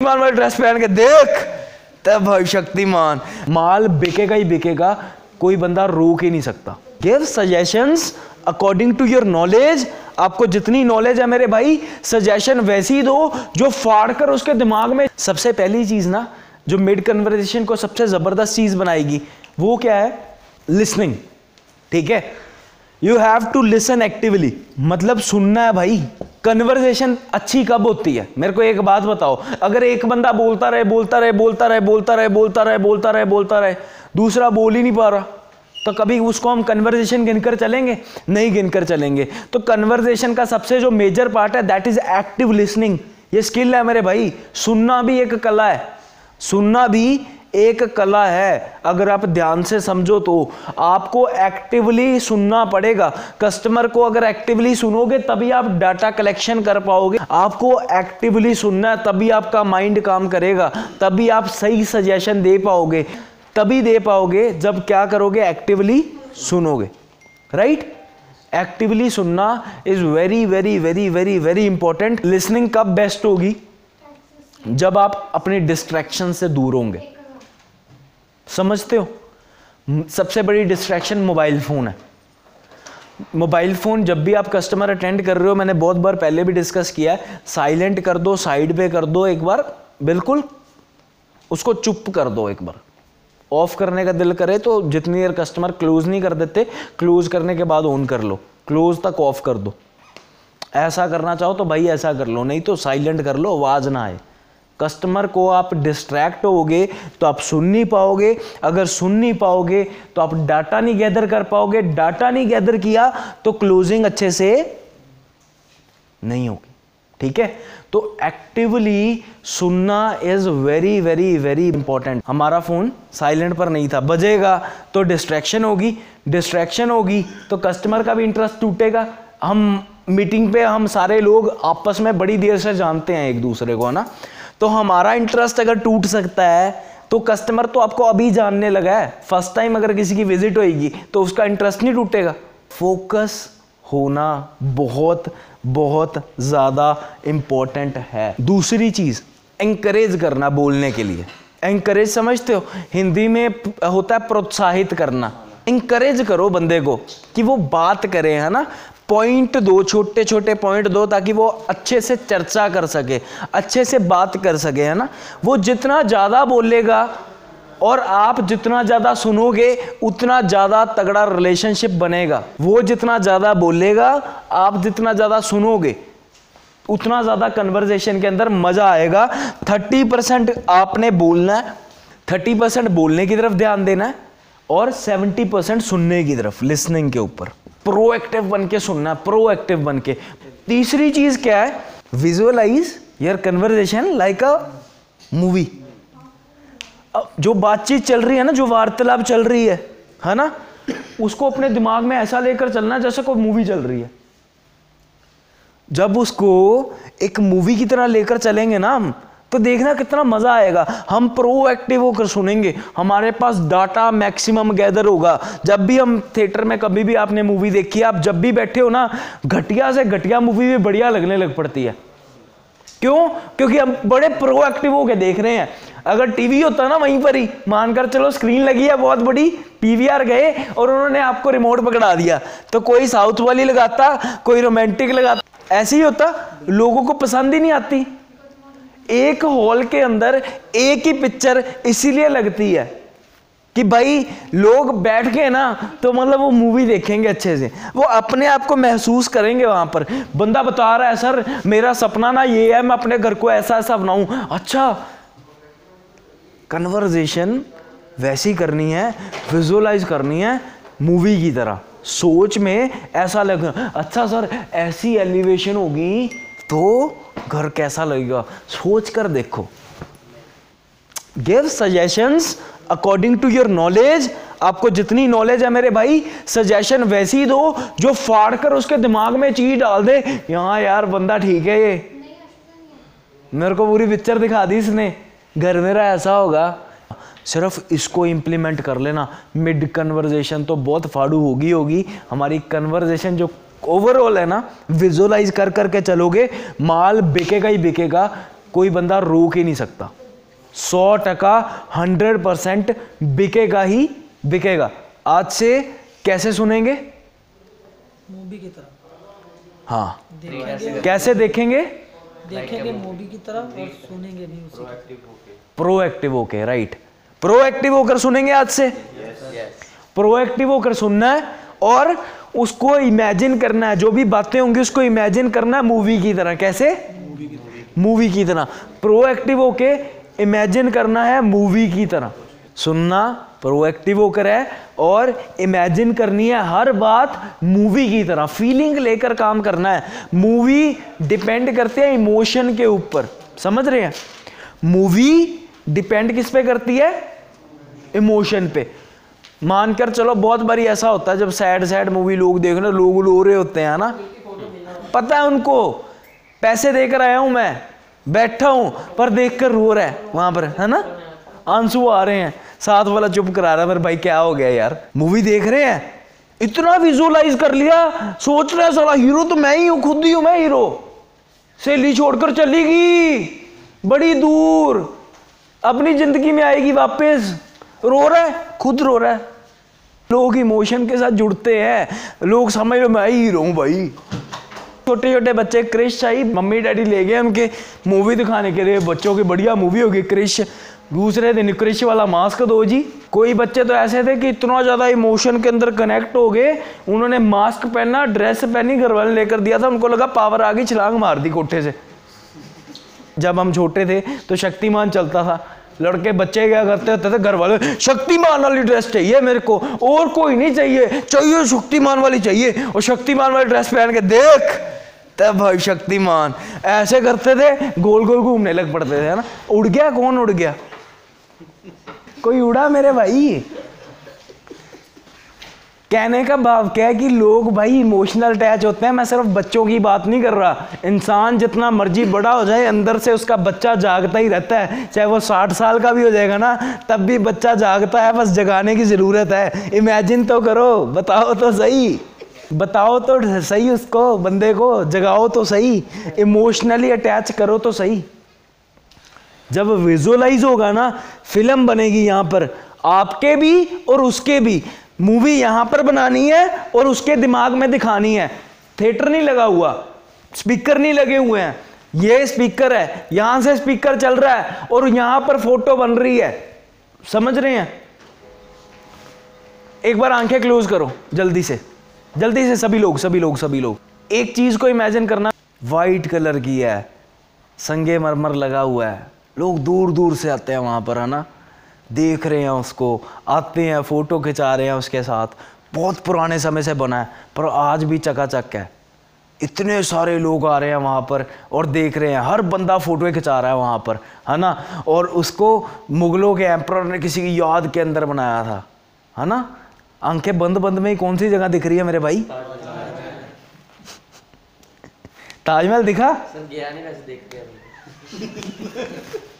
शक्तिमान वाली ड्रेस पहन के देख। तब भाई शक्तिमान। माल बिकेगा ही बिकेगा, कोई बंदा रोक ही नहीं सकता। Give suggestions according to your knowledge आपको जितनी नॉलेज है मेरे भाई सजेशन वैसी दो, जो फाड़ कर उसके दिमाग में। सबसे पहली चीज़ ना, जो मिड कन्वर्सेशन को सबसे ज़बरदस्त चीज़ बनाएगी, वो क्या है? लिसनिंग ठीक है? You have to listen actively मतलब सुनना है भाई। कन्वर्सेशन अच्छी कब होती है? मेरे को एक बात बताओ। अगर एक बंदा बोलता रहे बोलता रहे बोलता रहे बोलता रहे बोलता रहे बोलता रहे बोलता रहे, दूसरा बोल ही नहीं पा रहा तो कभी उसको हम कन्वर्सेशन गिनकर चलेंगे? नहीं गिनकर चलेंगे। तो कन्वर्सेशन का सबसे जो मेजर पार्ट है दैट इज़ एक्टिव लिसनिंग ये स्किल है मेरे भाई। सुनना भी एक कला है। सुनना भी एक कला है। अगर आप ध्यान से समझो तो आपको एक्टिवली सुनना पड़ेगा। कस्टमर को अगर एक्टिवली सुनोगे, तभी आप डाटा कलेक्शन कर पाओगे। आपको एक्टिवली सुनना है, तभी आपका माइंड काम करेगा। तभी आप सही सजेशन दे पाओगे। तभी दे पाओगे जब क्या करोगे? एक्टिवली सुनोगे। राइट एक्टिवली सुनना is very very very very very important listening कब बेस्ट होगी? जब आप अपने डिस्ट्रैक्शन से दूर होंगे। समझते हो? सबसे बड़ी डिस्ट्रैक्शन मोबाइल फ़ोन है। मोबाइल फ़ोन जब भी आप कस्टमर अटेंड कर रहे हो, मैंने बहुत बार पहले भी डिस्कस किया है साइलेंट कर दो साइड पे कर दो एक बार, बिल्कुल उसको चुप कर दो एक बार। ऑफ़ करने का दिल करे तो जितनी देर कस्टमर क्लोज नहीं कर देते क्लोज करने के बाद ऑन कर लो। क्लोज तक ऑफ़ कर दो। ऐसा करना चाहो तो भाई ऐसा कर लो, नहीं तो साइलेंट कर लो, आवाज़ ना आए। कस्टमर को आप डिस्ट्रैक्ट होगे तो आप सुन नहीं पाओगे। अगर सुन नहीं पाओगे तो आप डाटा नहीं गैदर कर पाओगे। डाटा नहीं गैदर किया तो क्लोजिंग अच्छे से नहीं होगी। ठीक है? तो एक्टिवली सुनना is very very very important हमारा फ़ोन साइलेंट पर नहीं था। बजेगा तो डिस्ट्रैक्शन होगी। डिस्ट्रैक्शन होगी तो कस्टमर का भी इंटरेस्ट टूटेगा। हम मीटिंग पे हम सारे लोग आपस में बड़ी देर से जानते हैं एक दूसरे को, है ना? तो हमारा इंटरेस्ट अगर टूट सकता है तो कस्टमर तो आपको अभी जानने लगा है। फ़र्स्ट टाइम अगर किसी की विज़िट होगी तो उसका इंटरेस्ट नहीं टूटेगा। फोकस होना बहुत बहुत ज़्यादा इंपॉर्टेंट है। दूसरी चीज़ एंकरेज करना बोलने के लिए। एंकरेज समझते हो? हिंदी में होता है प्रोत्साहित करना। इंकरेज करो बंदे को कि वो बात करे, है ना? पॉइंट दो, छोटे छोटे पॉइंट दो ताकि वो अच्छे से चर्चा कर सके, अच्छे से बात कर सके, है ना? वो जितना ज़्यादा बोलेगा और आप जितना ज़्यादा सुनोगे, उतना ज़्यादा तगड़ा रिलेशनशिप बनेगा। वो जितना ज़्यादा बोलेगा, आप जितना ज़्यादा सुनोगे, उतना ज़्यादा कन्वर्जेशन के अंदर मज़ा आएगा। थर्टी परसेंट आपने बोलना है, थर्टी परसेंट बोलने की तरफ़ ध्यान देना है और सेवेंटी परसेंट सुनने की तरफ़ लिसनिंग के ऊपर। प्रोएक्टिव बन के सुनना, प्रोएक्टिव बन के तीसरी चीज़ क्या है? Visualise your conversation like a movie जो बातचीत चल रही है ना, जो वार्तालाप चल रही है है ना? उसको अपने दिमाग में ऐसा लेकर चलना जैसे कोई मूवी चल रही है। जब उसको एक मूवी की तरह लेकर चलेंगे ना हम तो देखना कितना मज़ा आएगा। हम प्रोएक्टिव होकर सुनेंगे। हमारे पास डाटा मैक्सिमम गैदर होगा। जब भी हम थिएटर में कभी भी आपने मूवी देखी है आप जब भी बैठे हो ना, घटिया से घटिया मूवी भी बढ़िया लगने लग पड़ती है। क्यों? क्योंकि हम बड़े प्रोएक्टिव होकर देख रहे हैं। अगर टीवी होता ना वहीं पर ही, मानकर चलो स्क्रीन लगी है बहुत बड़ी पीवीआर गए और उन्होंने आपको रिमोट पकड़ा दिया। तो कोई साउथ वाली लगाता, कोई रोमांटिक लगाता। ऐसे ही होता, लोगों को पसंद ही नहीं आती। एक हॉल के अंदर एक ही पिक्चर इसीलिए लगती है कि भाई, लोग बैठ के ना तो मतलब वो मूवी देखेंगे अच्छे से। वो अपने आप को महसूस करेंगे वहाँ पर। बंदा बता रहा है, सर, मेरा सपना ना ये है, मैं अपने घर को ऐसा ऐसा बनाऊँ। अच्छा। कन्वर्जेशन वैसी करनी है विजुअलाइज करनी है मूवी की तरह। सोच में ऐसा लग अच्छा सर, ऐसी एलिवेशन होगी तो घर कैसा लगेगा? सोच कर देखो। Give suggestions according to your knowledge आपको जितनी नॉलेज है मेरे भाई सजेशन वैसी दो, जो फाड़ कर उसके दिमाग में चीज़ डाल दे, यहाँ यार, बंदा ठीक है ये। मेरे को पूरी पिक्चर दिखा दी इसने। घर मेरा ऐसा होगा। सिर्फ़ इसको इम्प्लीमेंट कर लेना। मिड कन्वर्जेशन तो बहुत फाड़ू होगी होगी। हमारी कन्वर्जेशन जो ओवरऑल है ना विजुअलाइज कर करके चलोगे माल बिकेगा ही बिकेगा कोई बंदा रोक ही नहीं सकता। सौ टका हंड्रेड परसेंट बिकेगा ही बिकेगा। आज से कैसे सुनेंगे? मूवी की तरह। हाँ। देखेंगे। कैसे देखेंगे? देखेंगे मूवी की तरह और सुनेंगे भी उसी प्रोएक्टिव होके। राइट प्रोएक्टिव होकर सुनेंगे आज से? प्रोएक्टिव होकर सुनना है और उसको इमेजिन करना है जो भी बातें होंगी उसको इमेजिन करना है मूवी की तरह, कैसे? मूवी की तरह। प्रोएक्टिव होके इमेजिन करना है मूवी की तरह। सुनना प्रोएक्टिव होकर है और इमेजिन करनी है हर बात मूवी की तरह। फीलिंग लेकर काम करना है। मूवी डिपेंड करते हैं इमोशन के ऊपर। समझ रहे हैं? मूवी डिपेंड किस पे करती है? इमोशन पे। मानकर चलो, बहुत बारी ऐसा होता है जब सैड सैड मूवी लोग देख रहे लोग रो रहे होते हैं ना? पता है उनको? पैसे देकर आया हूँ मैं, बैठा हूँ, पर देखकर रो रहा है वहाँ पर, है ना? आँसू आ रहे हैं, साथ वाला चुप करा रहा है, पर भाई क्या हो गया यार? मूवी देख रहे हैं? इतना विजुअलाइज कर लिया, सोच रहे हैं हीरो तो मैं ही हूँ, खुद ही हूँ मैं हीरो सहेली छोड़कर चली गई, बड़ी दूर। अपनी ज़िंदगी में आएगी वापस। रो रहा है, खुद रो रहा है। लोग इमोशन के साथ जुड़ते हैं। लोग समझ लो मैं ही हूँ भाई। छोटे छोटे बच्चे, क्रिश आई मम्मी, डैडी ले गए उनके मूवी दिखाने के लिए। बच्चों की बढ़िया मूवी होगी, क्रिश। दूसरे दिन क्रिश वाला मास्क दो जी। कोई बच्चे तो ऐसे थे कि इतना ज़्यादा इमोशन के अंदर कनेक्ट हो गए, उन्होंने मास्क पहना ड्रेस पहनी, घर वाले लेकर दिया था। उनको लगा पावर आ गई, छलांग मार दी कोठे से। जब हम छोटे थे तो शक्तिमान चलता था। लड़के बच्चे क्या करते होते थे? घर वाले शक्तिमान वाली ड्रेस चाहिए मेरे को, और कोई नहीं चाहिए। चाहिए शक्तिमान वाली चाहिए, और शक्तिमान वाली ड्रेस पहन के देख। तब भाई शक्तिमान ऐसे करते थे, गोल गोल घूमने लग पड़ते थे ना? उड़ गया, कौन उड़ गया? कोई उड़ा मेरे भाई? कहने का भाव क्या है कि लोग भाई इमोशनल अटैच होते हैं। मैं सिर्फ़ बच्चों की बात नहीं कर रहा। इंसान जितना मर्ज़ी बड़ा हो जाए, अंदर से उसका बच्चा जागता ही रहता है। चाहे वो साठ साल का भी हो जाएगा ना, तब भी बच्चा जागता है, बस जगाने की ज़रूरत है। इमेजिन तो करो, बताओ तो सही। बताओ तो सही उसको, बंदे को, जगाओ तो सही। इमोशनली अटैच करो तो सही। जब विजुअलाइज होगा ना फ़िल्म बनेगी यहाँ पर। आपके भी और उसके भी। मूवी यहाँ पर बनानी है और उसके दिमाग में दिखानी है। थिएटर नहीं लगा हुआ, स्पीकर नहीं लगे हुए हैं। ये स्पीकर है, यहाँ से स्पीकर चल रहा है और यहाँ पर फ़ोटो बन रही है। समझ रहे हैं? एक बार आँखें क्लोज करो, जल्दी से। जल्दी से, सभी लोग सभी लोग सभी लोग। एक चीज़ को इमेजिन करना वाइट कलर की है। संगे मरमर लगा हुआ है। लोग दूर दूर से आते हैं वहाँ पर, है ना? देख रहे हैं उसको आते हैं फ़ोटो खिंचा रहे हैं उसके साथ। बहुत पुराने समय से बना है पर आज भी चकाचक है। इतने सारे लोग आ रहे हैं वहाँ पर और देख रहे हैं हर बंदा फ़ोटो खिंचा रहा है वहाँ पर है ना? और उसको मुगलों के एम्पर ने किसी की याद के अंदर बनाया था है ना? आँखें बंद बंद में ही कौन सी जगह दिख रही है मेरे भाई? ताजमहल दिखा? सर गया नहीं वैसे देख के अभी।